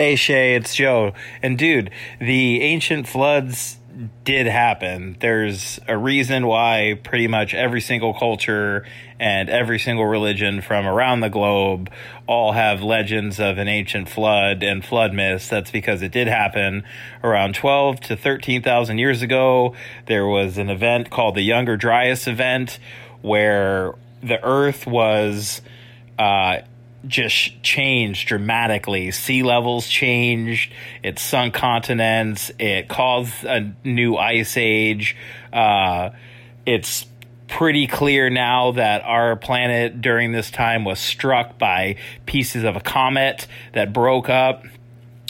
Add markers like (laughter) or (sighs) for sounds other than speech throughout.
Hey Che, it's Joe. And dude, the ancient floods did happen. There's a reason why pretty much every single culture and every single religion from around the globe all have legends of an ancient flood and flood myths. That's because it did happen around 12 to 13,000 years ago. There was an event called the Younger Dryas event where the earth was uh, just changed dramatically. Sea levels changed. It sunk continents. It caused a new ice age. Uh, it's pretty clear now that our planet during this time was struck by pieces of a comet that broke up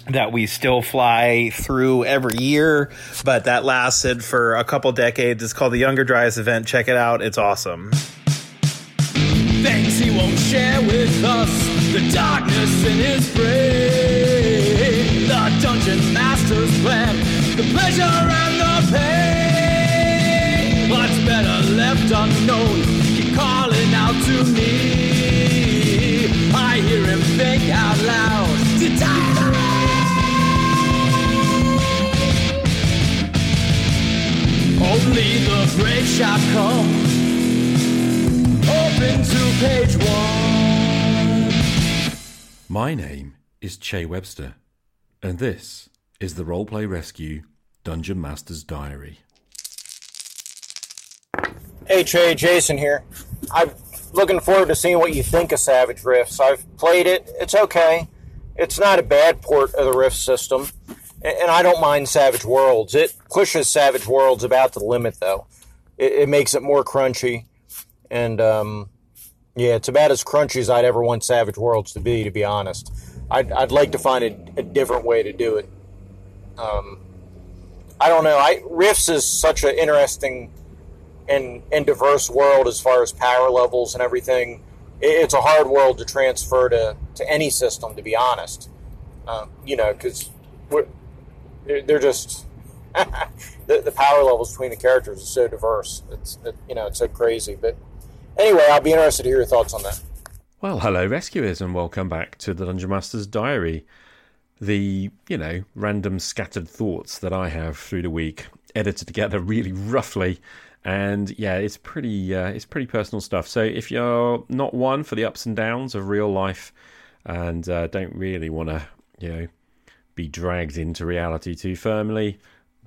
that we still fly through every year, but that lasted for a couple decades. It's called the Younger Dryas event. Check it out. It's awesome things he won't share with us. The darkness in his brain, the dungeon master's plan, the pleasure and the pain. What's better left unknown? Keep calling out to me. I hear him think out loud. Did Only the brave shall come open to page one. My name is Che Webster, and this is the Roleplay Rescue Dungeon Master's Diary. Hey Che, Jason here. I'm looking forward to seeing what you think of Savage Rifts. I've played it, it's okay. It's not a bad port of the Rift system, and I don't mind Savage Worlds. It pushes Savage Worlds about the limit, though. It, it makes it more crunchy and um, yeah, it's about as crunchy as I'd ever want Savage Worlds to be. To be honest, I'd, I'd like to find a, a different way to do it. Um, I don't know. I Rifts is such an interesting and and diverse world as far as power levels and everything. It, it's a hard world to transfer to to any system. To be honest, um, you know, because they're, just (laughs) the, the power levels between the characters are so diverse. It's it, you know it's so crazy, but Anyway, I'll be interested to hear your thoughts on that. Well, hello, rescuers, and welcome back to the Dungeon Master's Diary. The, you know, random scattered thoughts that I have through the week, edited together (laughs) really roughly. And yeah, it's pretty, uh, it's pretty personal stuff. So if you're not one for the ups and downs of real life, and uh, don't really want to, you know, be dragged into reality too firmly,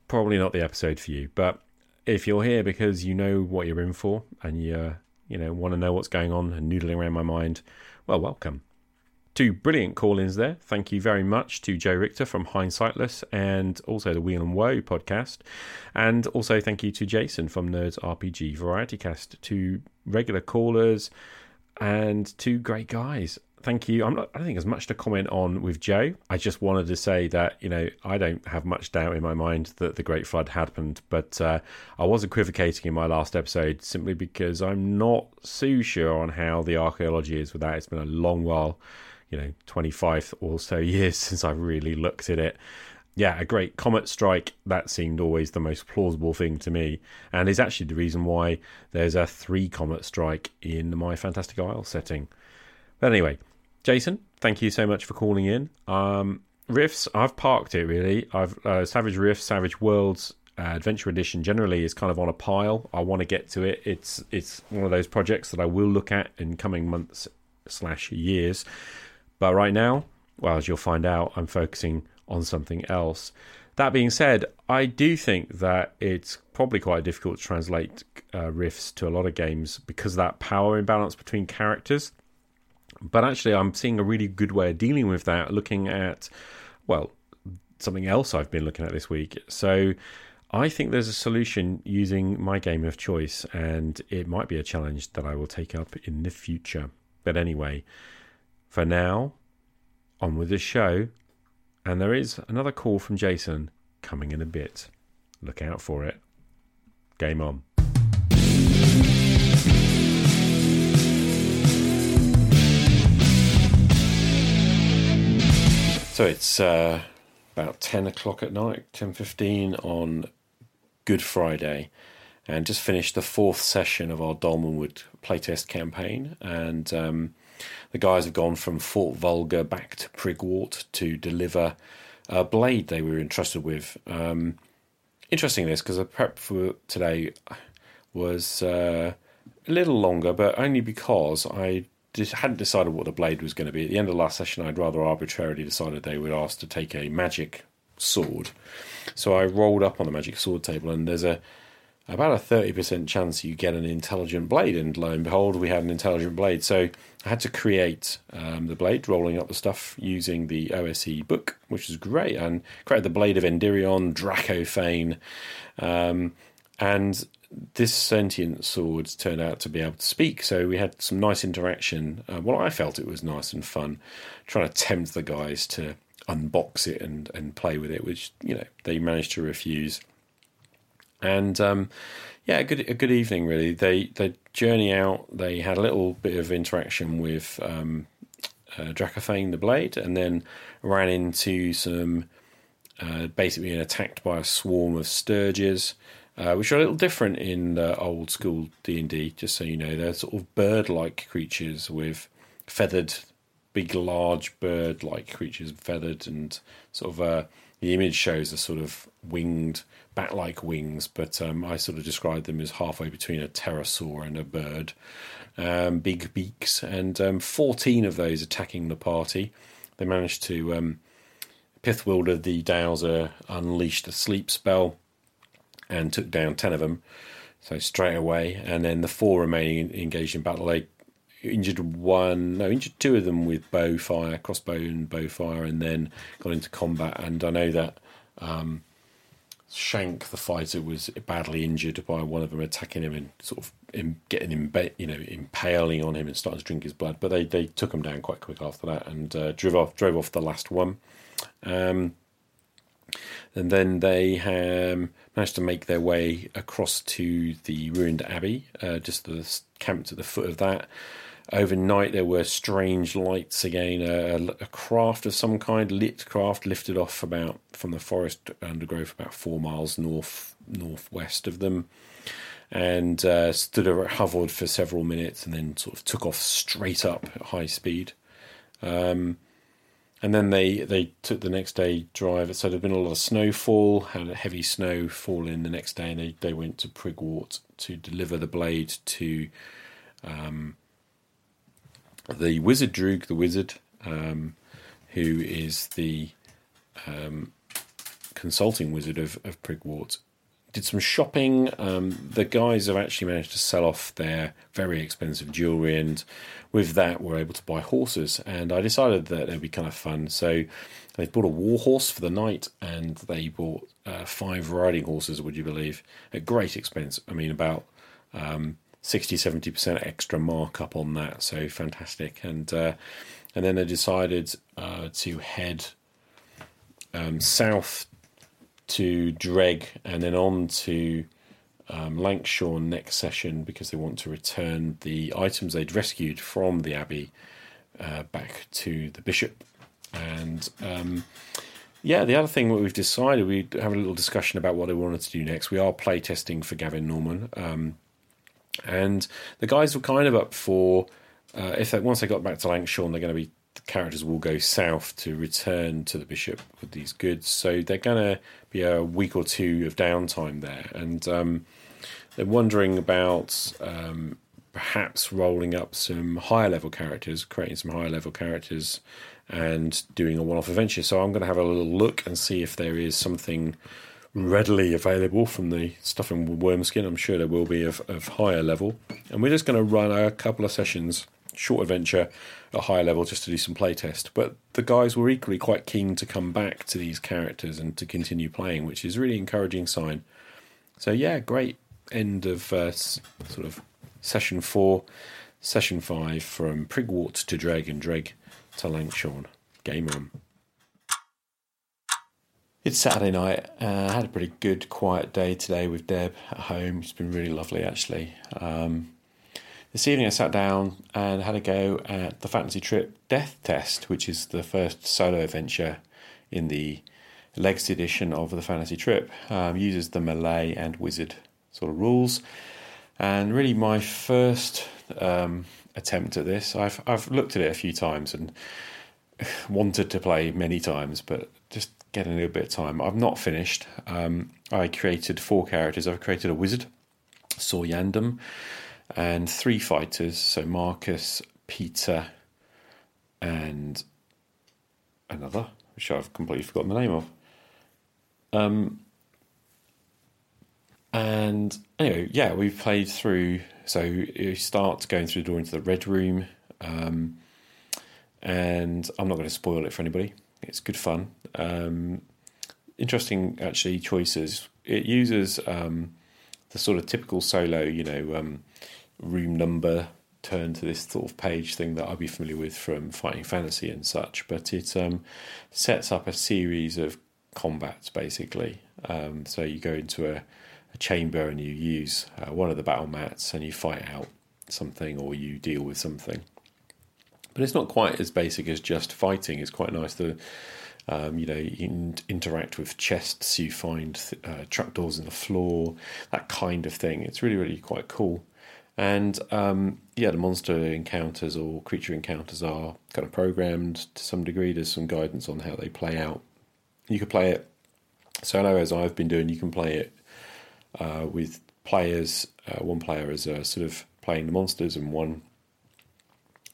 probably not the episode for you. But if you're here because you know what you're in for and you're you know, want to know what's going on and noodling around my mind, well, welcome. Two brilliant call ins there. Thank you very much to Joe Richter from Hindsightless and also the Wheel and Woe podcast. And also thank you to Jason from Nerds RPG Variety Cast, two regular callers and two great guys thank you. I'm not, I don't think there's much to comment on with Joe. I just wanted to say that you know I don't have much doubt in my mind that the Great Flood happened, but uh, I was equivocating in my last episode simply because I'm not so sure on how the archaeology is with that. It's been a long while, you know, 25 or so (laughs) years since I've really looked at it. Yeah, a great comet strike. That seemed always the most plausible thing to me, and is actually the reason why there's a three comet strike in my Fantastic Isle setting. But anyway, Jason, thank you so much for calling in. Um, Rifts, I've parked it really. I've uh, Savage Rifts, Savage Worlds uh, Adventure Edition generally is kind of on a pile. I want to get to it. It's it's one of those projects that I will look at in coming months slash years. But right now, well, as you'll find out, I'm focusing on something else. That being said, I do think that it's probably quite difficult to translate uh, Rifts to a lot of games because that power imbalance between characters. But actually, I'm seeing a really good way of dealing with that, looking at, well, something else I've been looking at this week. So I think there's a solution using my game of choice, and it might be a challenge that I will take up in the future. But anyway, for now, on with the show. And there is another call from Jason coming in a bit. Look out for it. Game on. So it's uh, about ten o'clock at night, ten fifteen on Good Friday, and just finished the fourth session of our Dolmenwood playtest campaign. And um, the guys have gone from Fort Vulgar back to Prigwort to deliver a blade they were entrusted with. Um, interesting this because the prep for today was uh, a little longer, but only because I just hadn't decided what the blade was going to be. At the end of the last session, I'd rather arbitrarily decided they would ask to take a magic sword. So I rolled up on the magic sword table, and there's a about a 30% chance you get an intelligent blade. And lo and behold, we had an intelligent blade. So I had to create um, the blade, rolling up the stuff using the OSE book, which is great, and created the blade of Endirion, Dracophane. Um, and this sentient sword turned out to be able to speak, so we had some nice interaction. Uh, well, I felt it was nice and fun, trying to tempt the guys to unbox it and, and play with it, which you know they managed to refuse. And um, yeah, a good a good evening really. They they journey out. They had a little bit of interaction with um, uh, Dracophane the blade, and then ran into some uh, basically attacked by a swarm of stirges. Uh, which are a little different in uh, old school D and D. Just so you know, they're sort of bird-like creatures with feathered, big, large bird-like creatures, feathered, and sort of. Uh, the image shows a sort of winged, bat-like wings, but um, I sort of describe them as halfway between a pterosaur and a bird. Um, big beaks, and um, fourteen of those attacking the party. They managed to. Um, Pithwilder the Dowser unleashed a sleep spell and took down 10 of them. So straight away. And then the four remaining engaged in battle, they injured one, no, injured two of them with bow fire, crossbow and bow fire, and then got into combat. And I know that um, Shank, the fighter, was badly injured by one of them attacking him and sort of in, getting him, you know, impaling on him and starting to drink his blood. But they, they took him down quite quick after that and uh, drove off drove off the last one. Um, and then they um, managed to make their way across to the ruined abbey, uh, just the, camped at the foot of that. Overnight, there were strange lights again. A, a, craft of some kind, lit craft, lifted off about from the forest undergrowth, about four miles north northwest of them, and uh, stood hovered for several minutes, and then sort of took off straight up at high speed. Um, and then they, they took the next day drive. So there'd been a lot of snowfall, had heavy snow fall in the next day, and they, they went to Prigwort to deliver the blade to um, the wizard Droog, the wizard, um, who is the um, consulting wizard of, of Prigwort. Did some shopping. Um, the guys have actually managed to sell off their very expensive jewelry and with that, we're able to buy horses. And I decided that it would be kind of fun. So they bought a war horse for the night and they bought uh, five riding horses, would you believe, at great expense. I mean, about um, 60 70% extra markup on that. So fantastic. And, uh, and then they decided uh, to head um, south to Dreg and then on to um, next session because they want to return the items they'd rescued from the abbey uh, back to the bishop. And um, yeah, the other thing that we've decided, we have a little discussion about what they wanted to do next. We are playtesting for Gavin Norman. Um, and the guys were kind of up for uh, if they, once they got back to Lankshorn, they're going to be the characters will go south to return to the bishop with these goods. So they're going to be a week or two of downtime there, and um, they're wondering about um, perhaps rolling up some higher level characters, creating some higher level characters, and doing a one off adventure. So I'm going to have a little look and see if there is something readily available from the stuff in Wormskin. I'm sure there will be of, of higher level, and we're just going to run a couple of sessions, short adventure at higher level, just to do some playtest. But the guys were equally quite keen to come back to these characters and to continue playing, which is a really encouraging sign. So yeah, great end of uh, sort of session four, session five from Prigwort to Dreg and Dreg to Lankshorn. Game on. It's Saturday night. Uh, I had a pretty good, quiet day today with Deb at home. It's been really lovely, actually. Um, this evening, I sat down and had a go at the Fantasy Trip Death Test, which is the first solo adventure in the Legacy edition of the Fantasy Trip. Um, uses the Melee and wizard sort of rules. And really, my first um, attempt at this. I've I've looked at it a few times and (sighs) wanted to play many times, but just getting a little bit of time. I've not finished. Um, I created four characters. I've created a wizard, Saw Yandam, and three fighters. So Marcus, Peter, and another, which I've completely forgotten the name of. Um, and anyway, yeah, we've played through. So you start going through the door into the red room, um, and I'm not going to spoil it for anybody. It's good fun. Um, interesting, actually, choices. It uses um, the sort of typical solo, you know, um, room number turn to this sort of page thing that I'll be familiar with from Fighting Fantasy and such, but it um, sets up a series of combats basically. Um, so you go into a, a chamber and you use uh, one of the battle mats and you fight out something or you deal with something. But it's not quite as basic as just fighting. It's quite nice to, um, you know, you interact with chests. You find uh, trapdoors in the floor, that kind of thing. It's really, really quite cool. And um, yeah, the monster encounters or creature encounters are kind of programmed to some degree. There's some guidance on how they play out. You can play it solo, as I've been doing. You can play it uh, with players. Uh, one player is uh, sort of playing the monsters, and one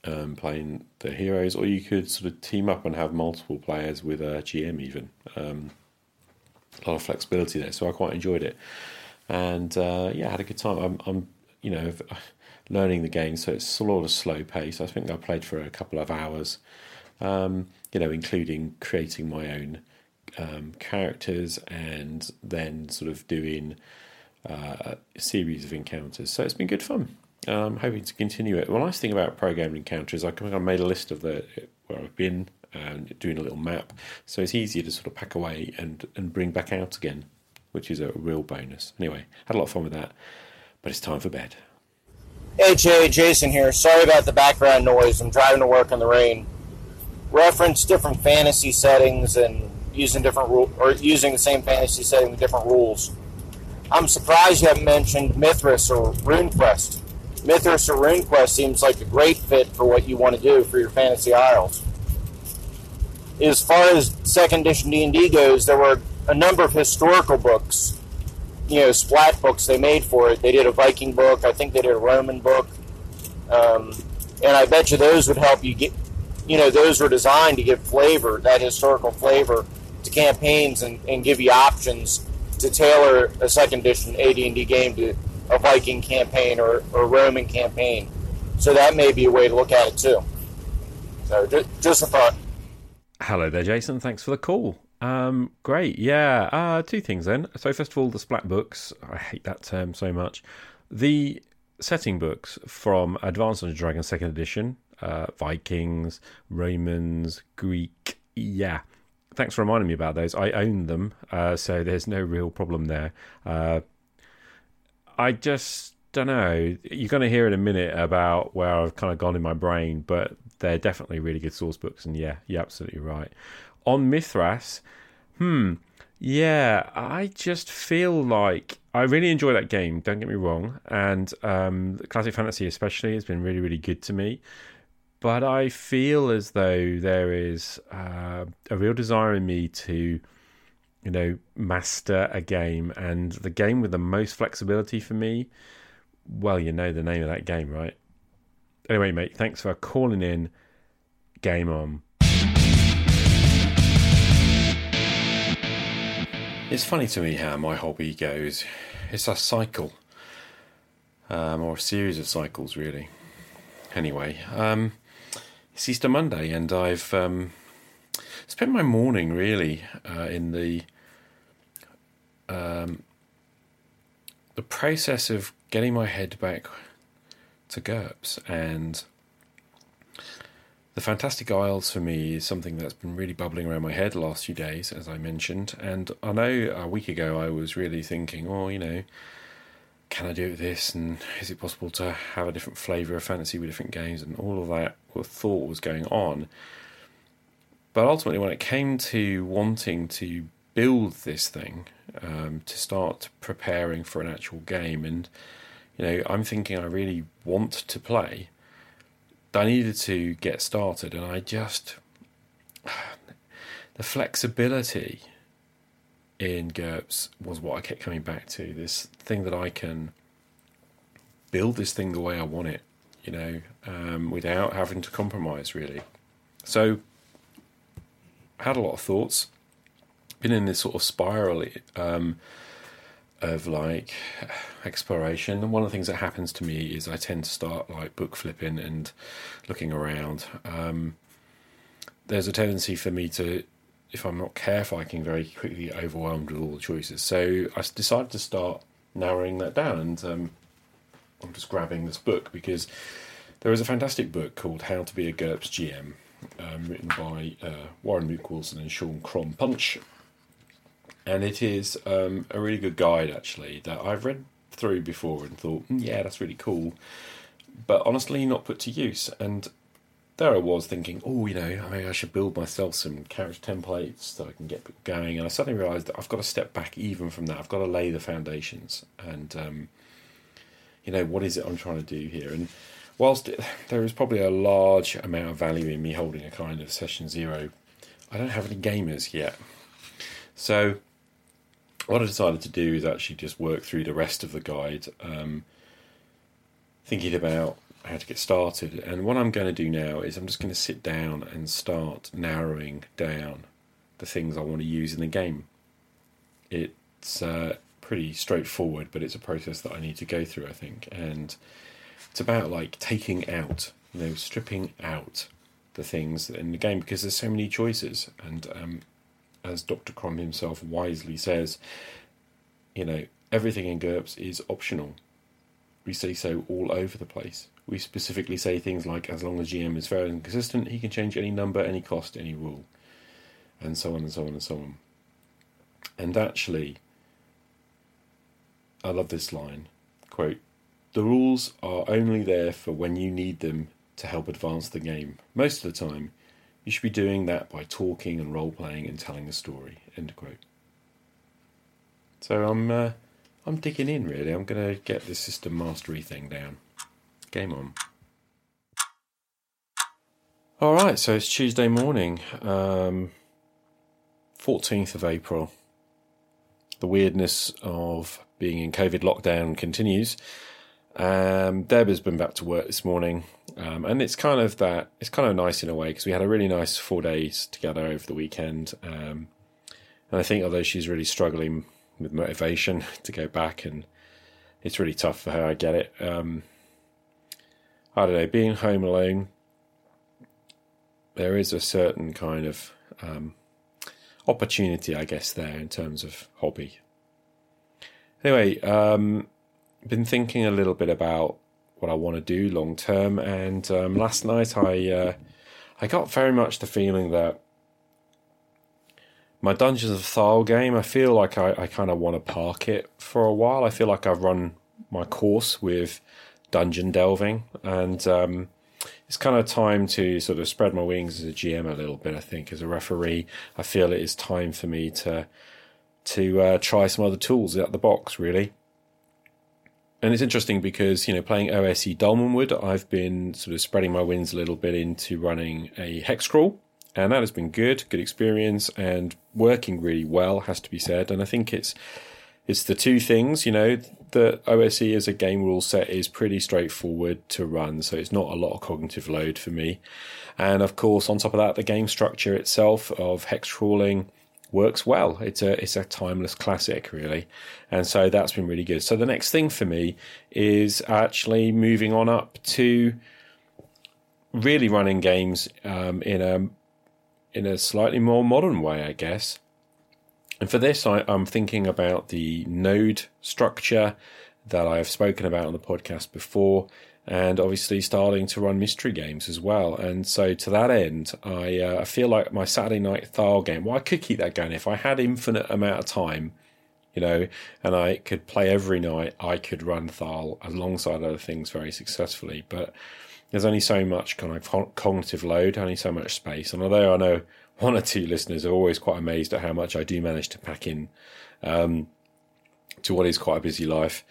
um, playing the heroes. Or you could sort of team up and have multiple players with a GM. Even um, a lot of flexibility there. So I quite enjoyed it, and uh, yeah, I had a good time. I'm, I'm you know, learning the game, so it's sort of slow pace. I think I played for a couple of hours, um, you know, including creating my own um, characters and then sort of doing uh, a series of encounters. So it's been good fun. I'm hoping to continue it. The nice thing about programmed encounters, I kind of made a list of the where I've been and doing a little map, so it's easier to sort of pack away and and bring back out again, which is a real bonus. Anyway, had a lot of fun with that but it's time for bed. Hey Che, Jason here. Sorry about the background noise. I'm driving to work in the rain. Reference different fantasy settings and using different rule or using the same fantasy setting with different rules. I'm surprised you haven't mentioned Mythras or RuneQuest. Mythras or RuneQuest seems like a great fit for what you want to do for your fantasy isles. As far as second edition D&D goes, there were a number of historical books you know splat books they made for it. They did a Viking book. I think they did a Roman book, um, and I bet you those would help you get. You know, those were designed to give flavor, that historical flavor, to campaigns and, and give you options to tailor a second edition AD&D game to a Viking campaign or, or Roman campaign. So that may be a way to look at it too. So just, just a thought. Hello there, Jason. Thanks for the call. Um, great. Yeah. Uh, two things then. So first of all, the splat books. I hate that term so much. The setting books from Advanced Dungeons Dragons Second Edition, uh, Vikings, Romans, Greek. Yeah. Thanks for reminding me about those. I own them, uh, so there's no real problem there. Uh, I just don't know. You're going to hear in a minute about where I've kind of gone in my brain, but they're definitely really good source books. And yeah, you're absolutely right on Mythras, hmm, yeah, I just feel like I really enjoy that game. Don't get me wrong, and um, Classic Fantasy especially has been really, really good to me. But I feel as though there is uh, a real desire in me to, you know, master a game, and the game with the most flexibility for me. Well, you know the name of that game, right? Anyway, mate, thanks for calling in. Game on. It's funny to me how my hobby goes. It's a cycle, um, or a series of cycles, really. Anyway, um, it's Easter Monday, and I've um, spent my morning really uh, in the um, the process of getting my head back to GURPS and the Fantastic Isles for me is something that's been really bubbling around my head the last few days, as I mentioned. And I know a week ago I was really thinking, oh, you know, can I do this? And is it possible to have a different flavour of fantasy with different games? And all of that thought was going on. But ultimately, when it came to wanting to build this thing, um, to start preparing for an actual game, and you know, I'm thinking I really want to play I needed to get started, and I just (sighs) the flexibility in GURPS was what I kept coming back to. This thing that I can build this thing the way I want it, you know, um, without having to compromise really. So, had a lot of thoughts. Been in this sort of spiral um, of like exploration. And one of the things that happens to me is I tend to start like book flipping and looking around. Um, there's a tendency for me to, if I'm not careful, I can very quickly overwhelmed with all the choices. So I decided to start narrowing that down, and um, I'm just grabbing this book because there is a fantastic book called How to Be a GURPS GM, um, written by uh, Warren Mook Wilson and Sean Kromm Punch. And it is um, a really good guide, actually, that I've read through before and thought, mm, yeah, that's really cool. But honestly, not put to use. And there I was thinking, oh, you know, I, I should build myself some character templates so I can get going. And I suddenly realised that I've got to step back even from that. I've got to lay the foundations. And, um, you know, what is it I'm trying to do here? And whilst it, (laughs) there is probably a large amount of value in me holding a kind of session zero, I don't have any gamers yet. So, what I decided to do is actually just work through the rest of the guide, um, thinking about how to get started. And what I'm going to do now is I'm just going to sit down and start narrowing down the things I want to use in the game. It's uh, pretty straightforward, but it's a process that I need to go through, I think. And it's about like taking out, you know, stripping out the things in the game because there's so many choices. And um, as Dr. Kromm himself wisely says, you know, everything in GURPS is optional. We say so all over the place. We specifically say things like, as long as GM is fair and consistent, he can change any number, any cost, any rule, and so on and so on and so on. And actually, I love this line quote, the rules are only there for when you need them to help advance the game. Most of the time, you should be doing that by talking and role playing and telling a story. End quote. So I'm uh, I'm digging in really. I'm going to get this system mastery thing down. Game on. All right, so it's Tuesday morning, um, 14th of April. The weirdness of being in COVID lockdown continues. Um, Deb has been back to work this morning, um, and it's kind of that. It's kind of nice in a way because we had a really nice four days together over the weekend, um, and I think although she's really struggling with motivation (laughs) to go back, and it's really tough for her. I get it. Um, I don't know, being home alone. There is a certain kind of um, opportunity, I guess, there in terms of hobby. Anyway, um, been thinking a little bit about what I want to do long term, and um, last night I uh, I got very much the feeling that my Dungeons of Thaarl game, I feel like I, I kind of want to park it for a while. I feel like I've run my course with dungeon delving, and um, it's kind of time to sort of spread my wings as a GM a little bit. I think as a referee, I feel it is time for me to to uh, try some other tools out the box, really. And it's interesting because you know playing OSE Dolmenwood, I've been sort of spreading my wings a little bit into running a hex crawl and that has been good, good experience, and working really well, has to be said. And I think it's it's the two things, you know, the OSE as a game rule set is pretty straightforward to run, so it's not a lot of cognitive load for me. And of course, on top of that, the game structure itself of hex crawling works well. It's a it's a timeless classic, really, and so that's been really good. So the next thing for me is actually moving on up to really running games um, in a in a slightly more modern way, I guess. And for this, I, am thinking about the node structure that I've spoken about on the podcast before, and obviously starting to run mystery games as well. And so, to that end, I uh, feel like my Saturday night Thaarl game. Well, I could keep that going if I had infinite amount of time, you know, and I could play every night. I could run Thaarl alongside other things very successfully, but there's only so much kind of cognitive load, only so much space. And although I know (laughs) one or two listeners are always quite amazed at how much I do manage to pack in um, to what is quite a busy life,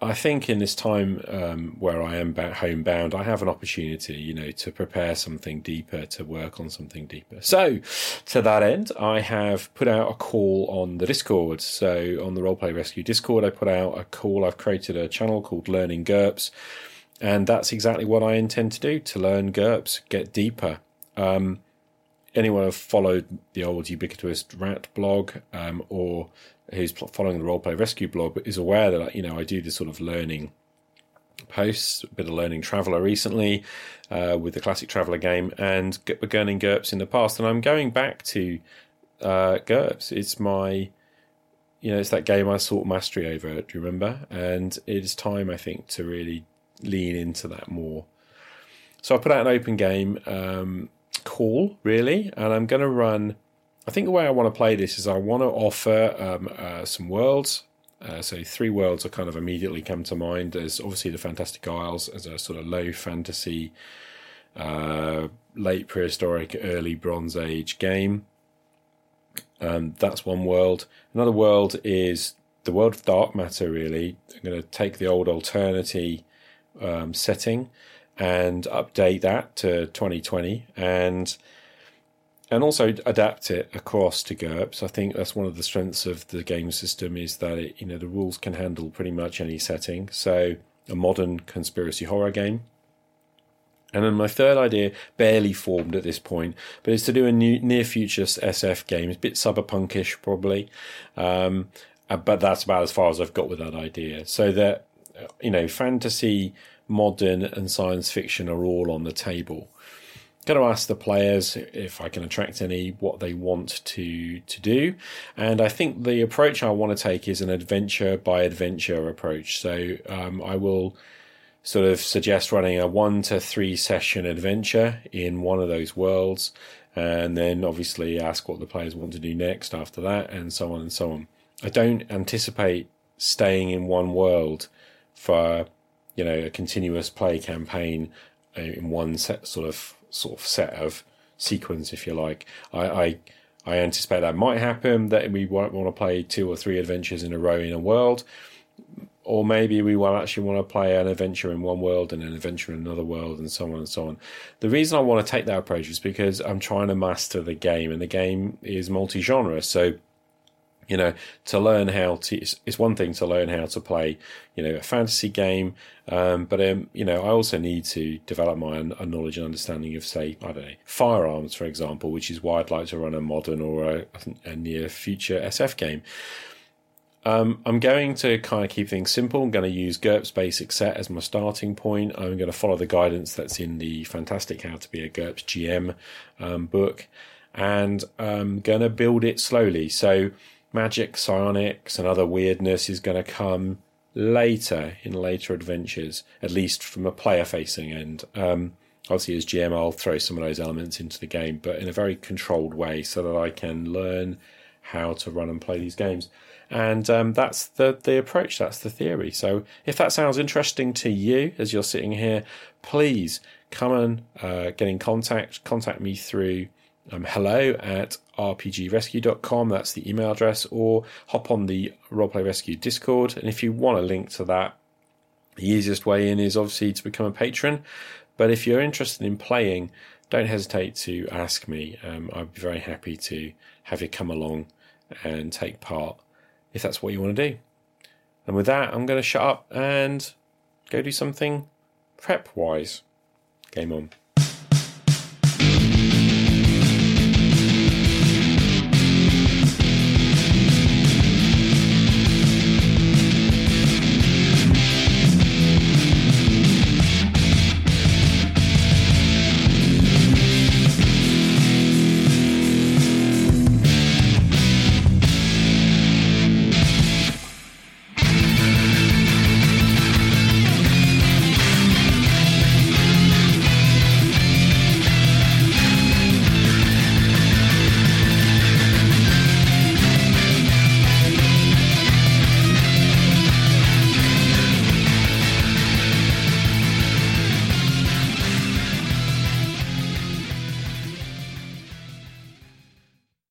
I think in this time um, where I am homebound, I have an opportunity, you know, to prepare something deeper, to work on something deeper. So, to that end, I have put out a call on the Discord. So, on the Roleplay Rescue Discord, I put out a call. I've created a channel called Learning GURPS, and that's exactly what I intend to do to learn GURPS, get deeper. Um, anyone who followed the old ubiquitous rat blog um, or who's following the roleplay rescue blog is aware that you know I do this sort of learning posts, a bit of learning traveller recently uh, with the classic traveller game, and beginning GURPS in the past, and I'm going back to uh, GURPS. It's my you know, it's that game I sought mastery over. Do you remember? And it is time, I think, to really lean into that more. So I put out an open game um, call, really, and I'm going to run I think the way I want to play this is I want to offer um, uh, some worlds. Uh, so three worlds are kind of immediately come to mind. There's obviously the Fantastic Isles as a sort of low fantasy, uh, late prehistoric, early Bronze Age game. Um, that's one world. Another world is the world of dark matter. Really, I'm going to take the old Alternity um, setting and update that to 2020 and and also adapt it across to GURPS. I think that's one of the strengths of the game system is that it, you know the rules can handle pretty much any setting. So a modern conspiracy horror game. And then my third idea, barely formed at this point, but is to do a new, near future SF game. It's a bit cyberpunkish, probably, um, uh, but that's about as far as I've got with that idea. So that you know, fantasy, modern, and science fiction are all on the table going to ask the players if I can attract any what they want to to do, and I think the approach I want to take is an adventure by adventure approach. So um, I will sort of suggest running a one to three session adventure in one of those worlds, and then obviously ask what the players want to do next after that, and so on and so on. I don't anticipate staying in one world for you know a continuous play campaign in one set sort of sort of set of sequence, if you like. I, I, I anticipate that might happen. That we won't want to play two or three adventures in a row in a world, or maybe we will actually want to play an adventure in one world and an adventure in another world, and so on and so on. The reason I want to take that approach is because I'm trying to master the game, and the game is multi-genre. So you know, to learn how to, it's, it's, one thing to learn how to play, you know, a fantasy game, um, but, um, you know, I also need to develop my knowledge and understanding of, say, I don't know, firearms, for example, which is why I'd like to run a modern or a, a near future SF game. Um, I'm going to kind of keep things simple. I'm going to use GURPS basic set as my starting point. I'm going to follow the guidance that's in the fantastic How to Be a GURPS GM um, book, and I'm going to build it slowly. So, magic, psionics, and other weirdness is going to come later in later adventures, at least from a player facing end. Um, obviously, as GM, I'll throw some of those elements into the game, but in a very controlled way so that I can learn how to run and play these games. And um, that's the, the approach, that's the theory. So if that sounds interesting to you as you're sitting here, please come and uh, get in contact. Contact me through um, hello at rpgrescue.com. That's the email address, or hop on the Roleplay Rescue Discord. And if you want a link to that, the easiest way in is obviously to become a patron. But if you're interested in playing, don't hesitate to ask me. Um, I'd be very happy to have you come along and take part if that's what you want to do. And with that, I'm going to shut up and go do something prep wise. Game on.